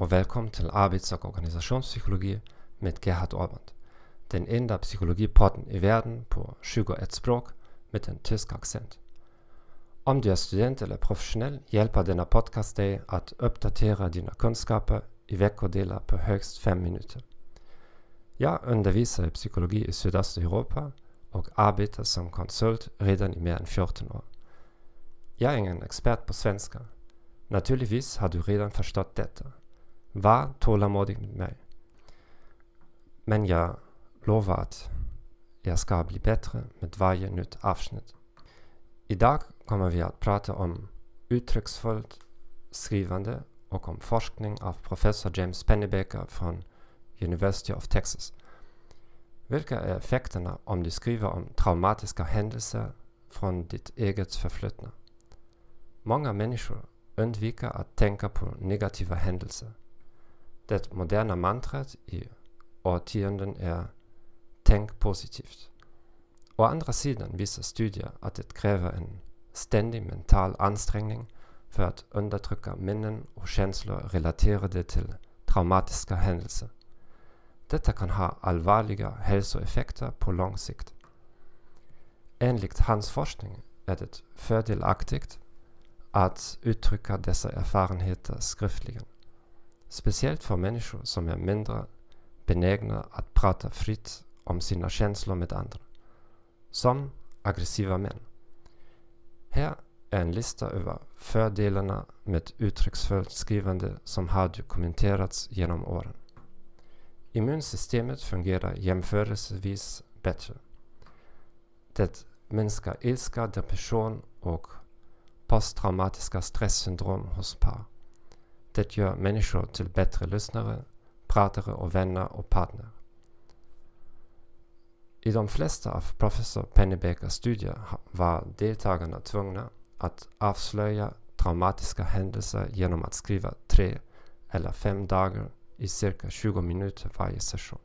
och välkommen till Arbets och organisationspsykologi med Gerhard Orband. Den enda psykologipodden i världen på 21 språk med en tysk accent. Om du är student eller professionell hjälper denna podcast dig att uppdatera dina kunskaper i veckodelar på högst 5 minuter. Jag undervisar i psykologi i Sydösteuropa och arbetar som konsult redan i mer än 14 år. Jag är ingen expert på svenska. Naturligtvis har du redan förstått detta. Var tålamodig med mig. Men jag lovar att jag ska bli bättre med varje nytt avsnitt. Idag kommer vi att prata om uttrycksfullt skrivande och om forskning av professor James Pennebaker från University of Texas. Vilka är effekterna om du skriver om traumatiska händelser från ditt eget förflutna? Många människor undviker att tänka på negativa händelser. Det moderna mantrat i årtionden är Tänk positivt. Å andra sidan visar studier att det kräver en ständig mental ansträngning för att undertrycka minnen och känslor relaterade till traumatiska händelser. Detta kan ha allvarliga hälsoeffekter på lång sikt. Enligt hans forskning är det fördelaktigt att uttrycka dessa erfarenheter skriftligen. Speciellt för människor som är mindre benägna att prata fritt om sina känslor med andra. Som aggressiva män. Här är en lista över fördelarna med uttrycksfullt skrivande som har dokumenterats genom åren. Immunsystemet fungerar jämförelsevis bättre. Det minskar ilska, depression och posttraumatiska stresssyndrom hos par. Det gör människor till bättre lyssnare, pratare och vänner och partner. I de flesta av professor Pennybakers studier var deltagarna tvungna att avslöja traumatiska händelser genom att skriva tre eller fem dagar i cirka 20 minuter varje session.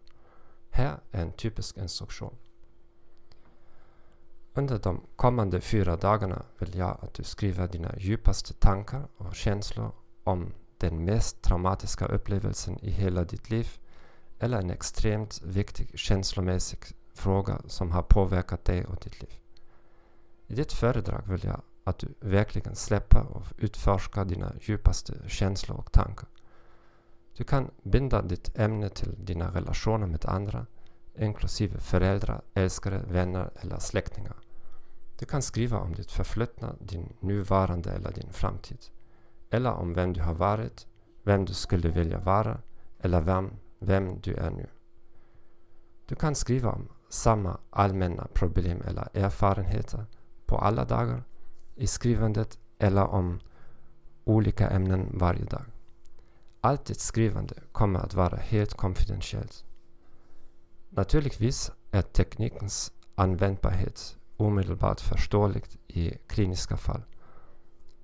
Här är en typisk instruktion. Under de kommande fyra dagarna vill jag att du skriver dina djupaste tankar och känslor om den mest traumatiska upplevelsen i hela ditt liv eller en extremt viktig känslomässig fråga som har påverkat dig och ditt liv. I ditt föredrag vill jag att du verkligen släpper och utforskar dina djupaste känslor och tankar. Du kan binda ditt ämne till dina relationer med andra, inklusive föräldrar, älskare, vänner eller släktingar. Du kan skriva om ditt förflutna, din nuvarande eller din framtid. Eller om vem du har varit, vem du skulle vilja vara eller vem, vem du är nu. Du kan skriva om samma allmänna problem eller erfarenheter på alla dagar i skrivandet eller om olika ämnen varje dag. Allt ditt skrivande kommer att vara helt konfidentiellt. Naturligtvis är teknikens användbarhet omedelbart förståeligt i kliniska fall.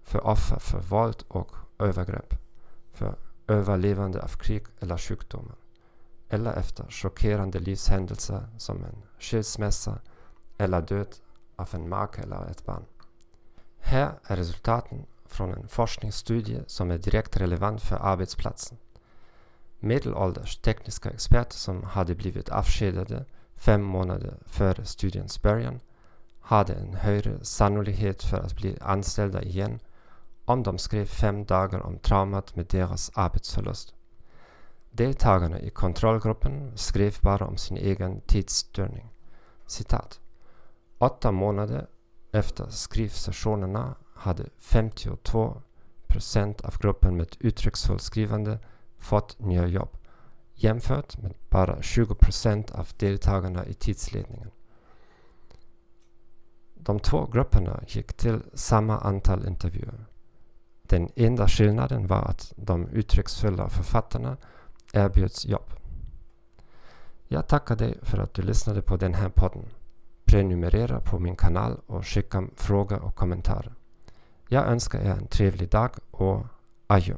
För offer för våld och övergrepp, för överlevande av krig eller sjukdomar eller efter chockerande livshändelser som en skilsmässa eller död av en make eller ett barn. Här är resultaten från en forskningsstudie som är direkt relevant för arbetsplatsen. Medelålders tekniska experter som hade blivit avskedade fem månader före studiens början hade en högre sannolikhet för att bli anställda igen de skrev fem dagar om traumat med deras arbetsförlust. Deltagarna i kontrollgruppen skrev bara om sin egen tidsstörning. Citat. Åtta månader efter skrivsessionerna hade 52 procent av gruppen med uttrycksfullt skrivande fått nya jobb jämfört med bara 20 procent av deltagarna i tidsledningen. De två grupperna gick till samma antal intervjuer. Den enda skillnaden var att de uttrycksfulla författarna erbjuds jobb. Jag tackar dig för att du lyssnade på den här podden. Prenumerera på min kanal och skicka frågor och kommentarer. Jag önskar er en trevlig dag och adjö.